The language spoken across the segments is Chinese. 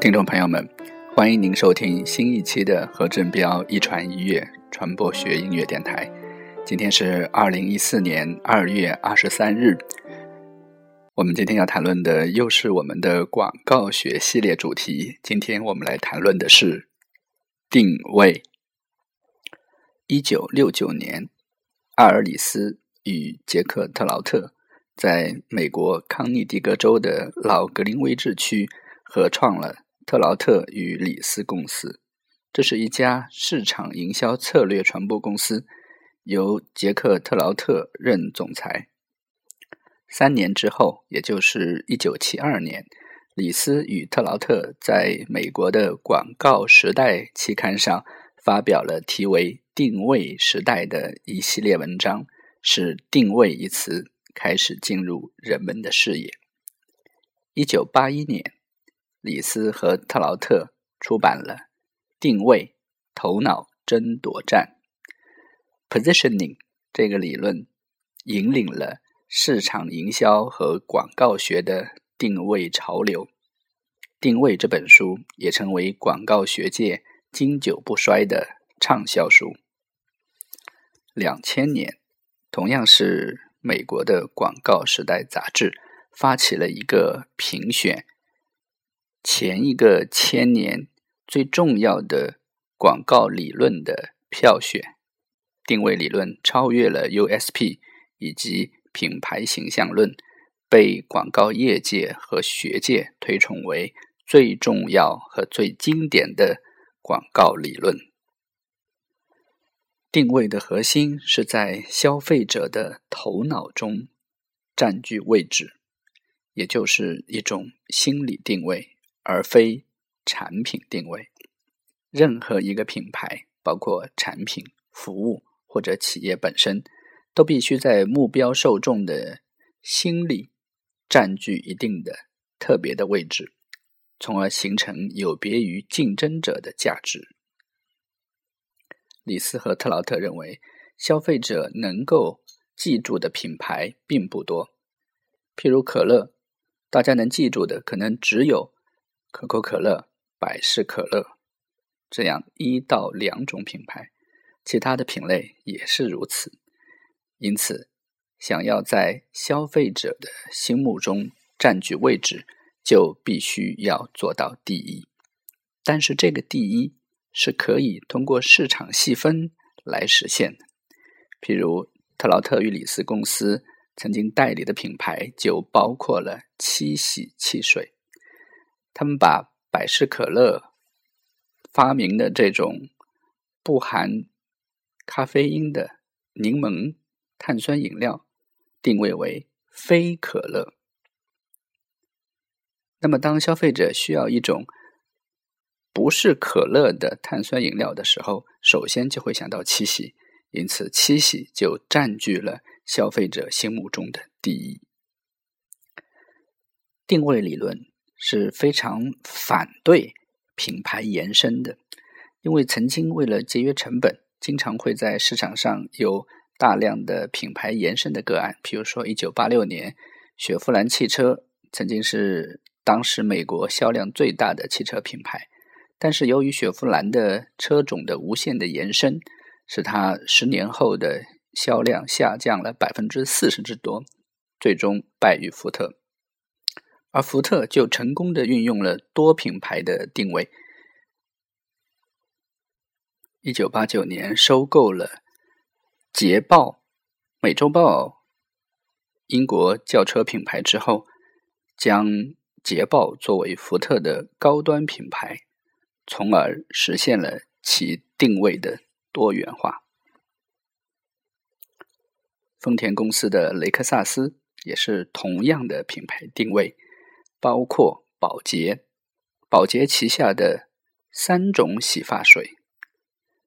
听众朋友们，欢迎您收听新一期的何振彪一传一乐传播学音乐电台。今天是二零一四年二月二十三日。我们今天要谈论的又是我们的广告学系列主题。今天我们来谈论的是定位。一九六九年，阿尔里斯与杰克特劳特在美国康涅狄格州的老格林威治区合创了。特劳特与李斯公司，这是一家市场营销策略传播公司，由杰克特劳特任总裁。三年之后，也就是一九七二年，李斯与特劳特在美国的《广告时代》期刊上发表了题为《定位时代》的一系列文章，使“定位”一词开始进入人们的视野。一九八一年。李斯和特劳特出版了《定位头脑争夺战》（Positioning） 这个理论，引领了市场营销和广告学的定位潮流。《定位》这本书也成为广告学界经久不衰的畅销书。两千年，同样是美国的《广告时代》杂志发起了一个评选。前一个千年最重要的广告理论的票选，定位理论超越了 USP 以及品牌形象论，被广告业界和学界推崇为最重要和最经典的广告理论。定位的核心是在消费者的头脑中占据位置，也就是一种心理定位。而非产品定位。任何一个品牌，包括产品、服务或者企业本身，都必须在目标受众的心里占据一定的特别的位置，从而形成有别于竞争者的价值。李斯和特劳特认为，消费者能够记住的品牌并不多。譬如可乐，大家能记住的可能只有。可口可乐、百事可乐这样一到两种品牌，其他的品类也是如此。因此，想要在消费者的心目中占据位置，就必须要做到第一。但是，这个第一是可以通过市场细分来实现的。譬如，特劳特与李斯公司曾经代理的品牌就包括了七喜汽水。他们把百事可乐发明的这种不含咖啡因的柠檬碳酸饮料定位为非可乐。那么，当消费者需要一种不是可乐的碳酸饮料的时候，首先就会想到七喜，因此七喜就占据了消费者心目中的第一定位理论。是非常反对品牌延伸的，因为曾经为了节约成本，经常会在市场上有大量的品牌延伸的个案。比如说，一九八六年，雪佛兰汽车曾经是当时美国销量最大的汽车品牌，但是由于雪佛兰的车种的无限的延伸，使它十年后的销量下降了百分之四十之多，最终败于福特。而福特就成功的运用了多品牌的定位。一九八九年收购了《捷豹》《美洲豹》英国轿车品牌之后，将捷豹作为福特的高端品牌，从而实现了其定位的多元化。丰田公司的雷克萨斯也是同样的品牌定位。包括宝洁，宝洁旗下的三种洗发水，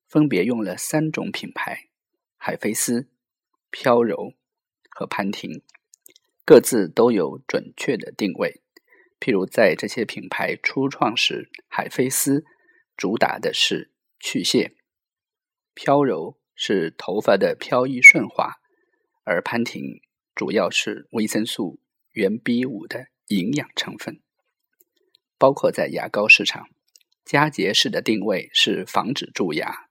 分别用了三种品牌：海飞丝、飘柔和潘婷，各自都有准确的定位。譬如在这些品牌初创时，海飞丝主打的是去屑，飘柔是头发的飘逸顺滑，而潘婷主要是维生素原 B 五的。营养成分，包括在牙膏市场。佳洁士的定位是防止蛀牙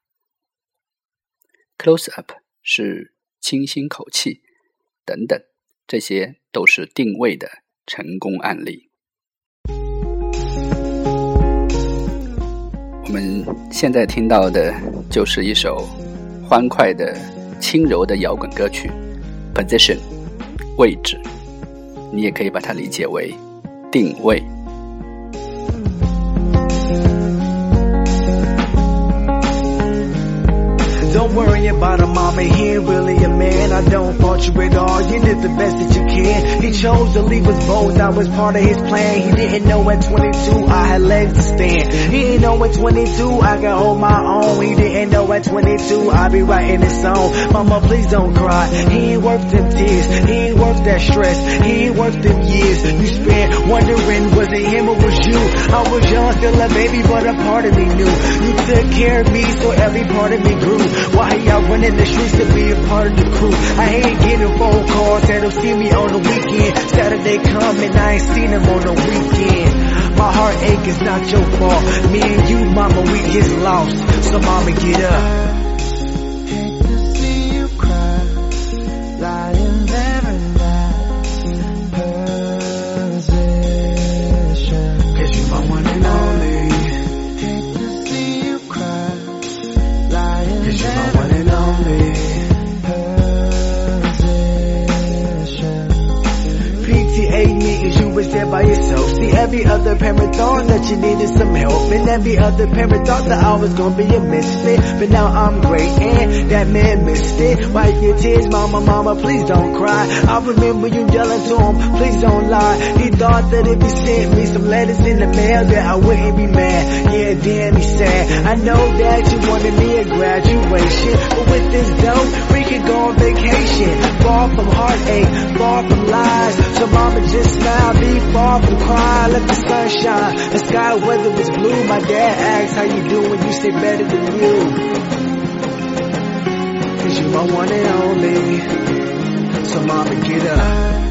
，close up 是清新口气，等等，这些都是定位的成功案例。我们现在听到的就是一首欢快的、轻柔的摇滚歌曲，position 位置，你也可以把它理解为定位。Don't worry about a mama, he ain't really a man. I don't fault you at all, you did the best that you can. He chose to leave us both, that was part of his plan. He didn't know at 22 I had legs to stand. He didn't know at 22 I could hold my own. He didn't know at 22 I'd be writing this song. Mama, please don't cry. He ain't worth them tears, he ain't worth that stress, he ain't worth them years. You spent wondering was it him or was you? I was young, still a baby, but a part of me knew. You took care of me, so every part of me grew. Why y'all running the streets to be a part of the crew? I ain't getting phone calls that will see me on the weekend. Saturday coming, I ain't seen him on the weekend. My heartache is not your fault. Me and you, mama, we get lost. So mama, get up. By yourself. See, every other parent thought that you needed some help, and every other parent thought that I was gonna be a misfit. But now I'm great, and that man missed it. Wipe your tears, mama, mama, please don't cry. I remember you yelling to him, please don't lie. He thought that if he sent me some letters in the mail, that I wouldn't be mad. Yeah, damn, he sad. I know that you wanted me a graduation, but with this dough, we can go on vacation. From far from lies. So mama, just smile, be far from crying, let the sun shine. The sky weather was blue. My dad asked how you doing, you say better than you. Cause you my one and only. So mama get up.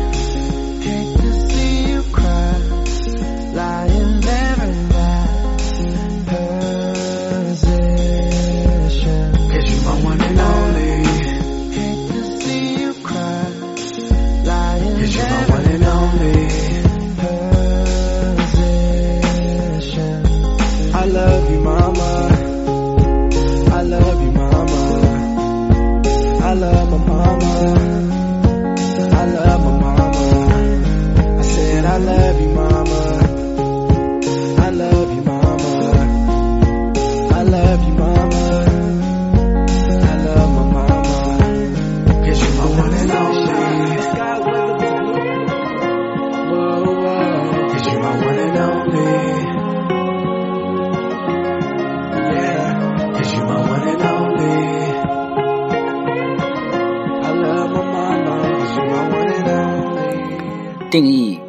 定义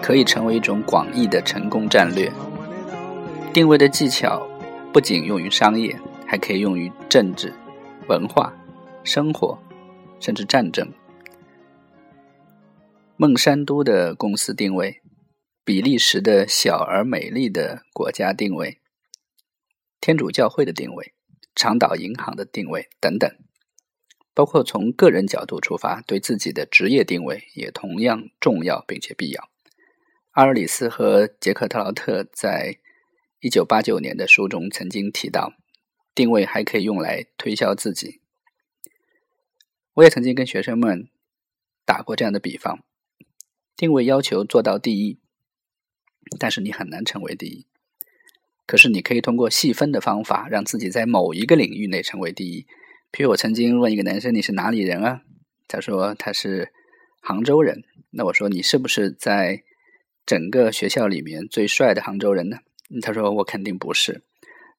可以成为一种广义的成功战略。定位的技巧不仅用于商业，还可以用于政治、文化、生活，甚至战争。孟山都的公司定位，比利时的小而美丽的国家定位，天主教会的定位，长岛银行的定位等等，包括从个人角度出发，对自己的职业定位也同样重要并且必要。阿尔里斯和杰克特劳特在一九八九年的书中曾经提到，定位还可以用来推销自己。我也曾经跟学生们打过这样的比方。定位要求做到第一，但是你很难成为第一。可是你可以通过细分的方法，让自己在某一个领域内成为第一。譬如我曾经问一个男生：“你是哪里人啊？”他说他是杭州人。那我说：“你是不是在整个学校里面最帅的杭州人呢？”他说：“我肯定不是。”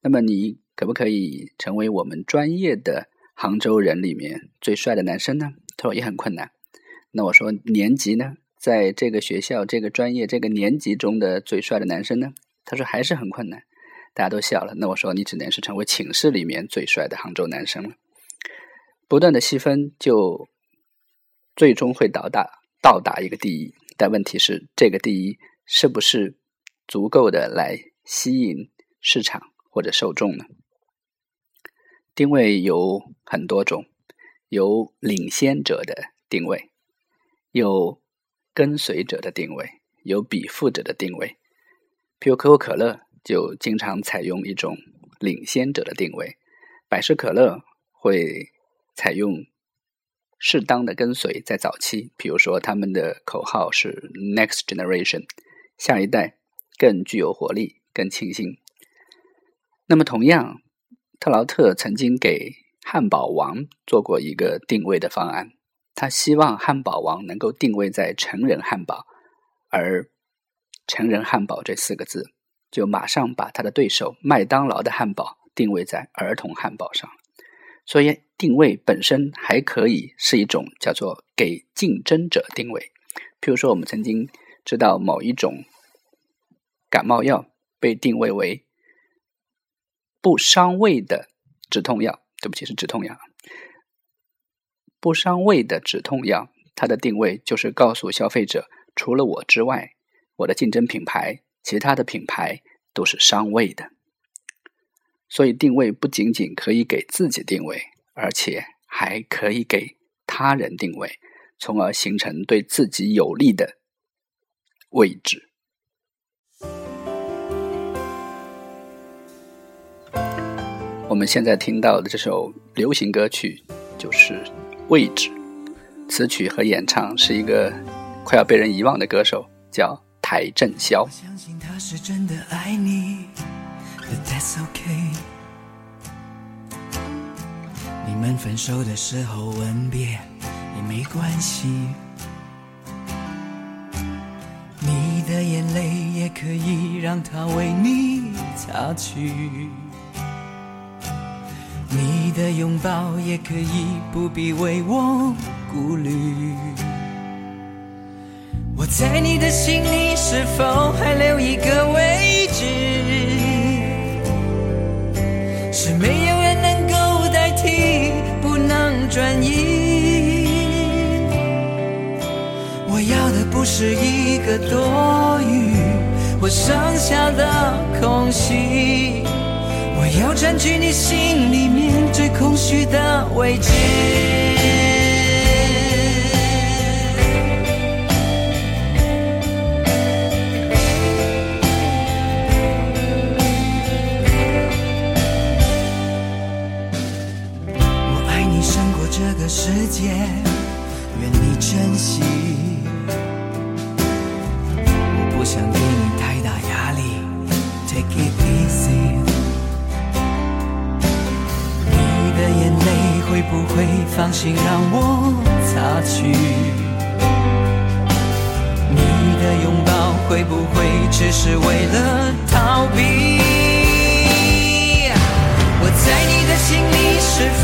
那么你可不可以成为我们专业的杭州人里面最帅的男生呢？他说也很困难。那我说年级呢？在这个学校、这个专业、这个年级中的最帅的男生呢？他说还是很困难，大家都笑了。那我说你只能是成为寝室里面最帅的杭州男生了。不断的细分，就最终会到达到达一个第一。但问题是，这个第一是不是足够的来吸引市场或者受众呢？定位有很多种，有领先者的定位，有跟随者的定位，有比附者的定位。比如可口可乐就经常采用一种领先者的定位，百事可乐会采用适当的跟随，在早期，比如说他们的口号是 “Next Generation”，下一代更具有活力、更清新。那么同样。特劳特曾经给汉堡王做过一个定位的方案，他希望汉堡王能够定位在成人汉堡，而“成人汉堡”这四个字就马上把他的对手麦当劳的汉堡定位在儿童汉堡上。所以，定位本身还可以是一种叫做给竞争者定位。譬如说，我们曾经知道某一种感冒药被定位为。不伤胃的止痛药，对不起，是止痛药。不伤胃的止痛药，它的定位就是告诉消费者，除了我之外，我的竞争品牌，其他的品牌都是伤胃的。所以，定位不仅仅可以给自己定位，而且还可以给他人定位，从而形成对自己有利的位置。我们现在听到的这首流行歌曲就是《位置》，词曲和演唱是一个快要被人遗忘的歌手，叫邰正宵。我相信他是真的爱你，That's okay。你们分手的时候吻别也没关系，你的眼泪也可以让他为你擦去。你的拥抱也可以不必为我顾虑。我在你的心里是否还留一个位置？转移。我要的不是一个多余我剩下的空隙。我要占据你心里面最空虚的位置。放心让我擦去？你的拥抱会不会只是为了逃避？我在你的心里是否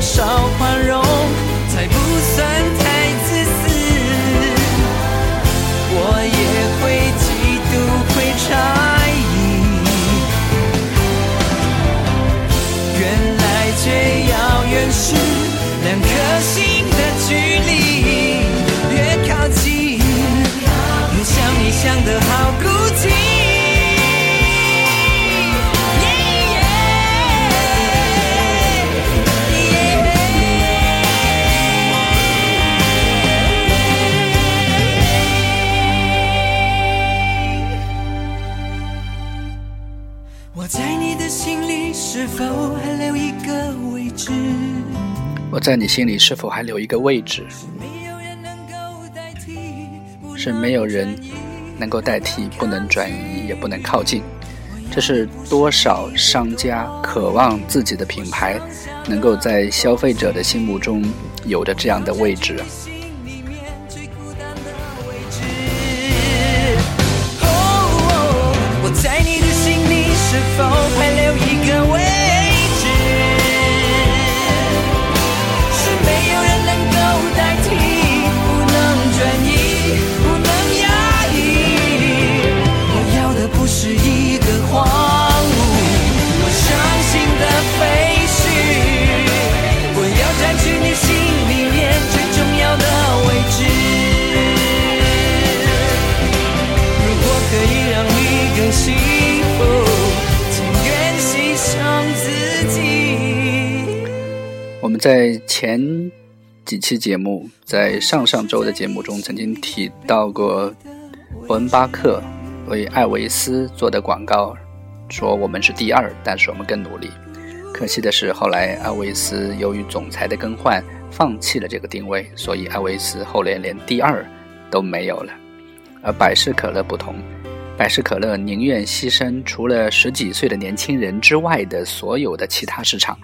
多少宽容才不算太自私？我也会嫉妒，会猜疑。原来最遥远是两颗心。是否还留一个位置？我在你心里是否还留一个位置？是没有人能够代替，不能转移，也不能靠近。这是多少商家渴望自己的品牌能够在消费者的心目中有着这样的位置。几期节目，在上上周的节目中曾经提到过，伯恩巴克为艾维斯做的广告，说我们是第二，但是我们更努力。可惜的是，后来艾维斯由于总裁的更换，放弃了这个定位，所以艾维斯后来连第二都没有了。而百事可乐不同，百事可乐宁愿牺牲除了十几岁的年轻人之外的所有的其他市场，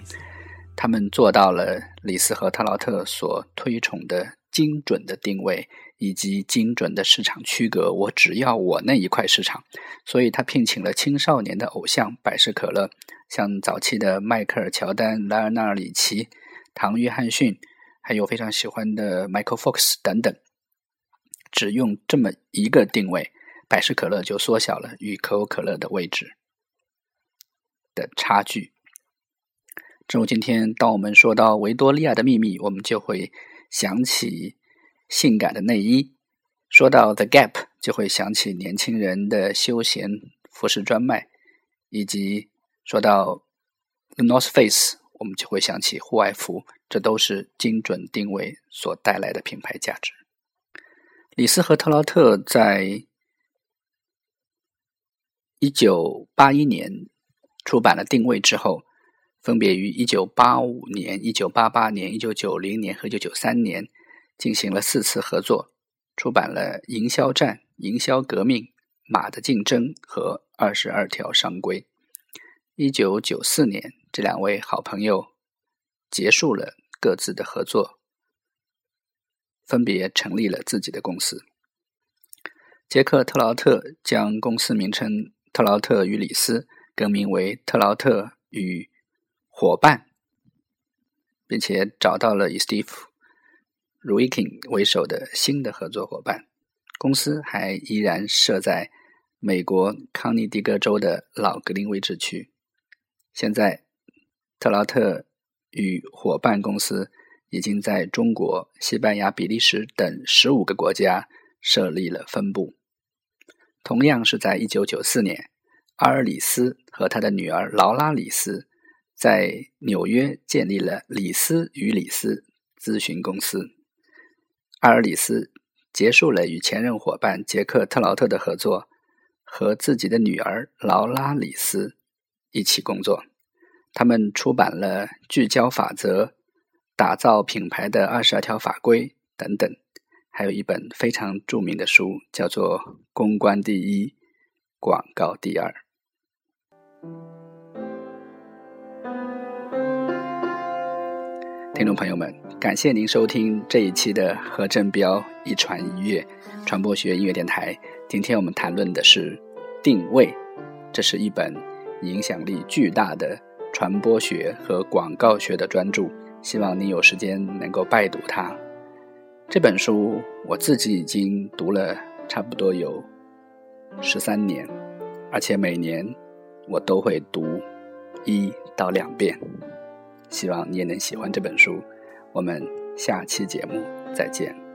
他们做到了李斯和特劳特所推崇的精准的定位以及精准的市场区隔。我只要我那一块市场，所以他聘请了青少年的偶像百事可乐，像早期的迈克尔·乔丹、莱尔纳·里奇、唐·约翰逊，还有非常喜欢的 Michael Fox 等等。只用这么一个定位，百事可乐就缩小了与可口可乐的位置的差距。正如今天，当我们说到维多利亚的秘密，我们就会想起性感的内衣；说到 The Gap，就会想起年轻人的休闲服饰专卖；以及说到 The North Face，我们就会想起户外服。这都是精准定位所带来的品牌价值。李斯和特劳特在一九八一年出版了定位之后，分别于一九八五年、一九八八年、一九九零年和一九九三年进行了四次合作，出版了《营销战》《营销革命》《马的竞争》和《二十二条商规》。一九九四年，这两位好朋友结束了各自的合作。分别成立了自己的公司。杰克特劳特将公司名称“特劳特与李斯”更名为“特劳特与伙伴”，并且找到了以 Steve r u i k i n 为首的新的合作伙伴。公司还依然设在美国康涅狄格州的老格林威治区。现在，特劳特与伙伴公司。已经在中国、西班牙、比利时等十五个国家设立了分部。同样是在一九九四年，阿尔里斯和他的女儿劳拉里斯在纽约建立了里斯与里斯咨询公司。阿尔里斯结束了与前任伙伴杰克特劳特的合作，和自己的女儿劳拉里斯一起工作。他们出版了《聚焦法则》。打造品牌的二十二条法规等等，还有一本非常著名的书，叫做《公关第一，广告第二》。听众朋友们，感谢您收听这一期的何振彪一传一乐传播学音乐电台。今天我们谈论的是定位，这是一本影响力巨大的传播学和广告学的专著。希望你有时间能够拜读它。这本书我自己已经读了差不多有十三年，而且每年我都会读一到两遍。希望你也能喜欢这本书。我们下期节目再见。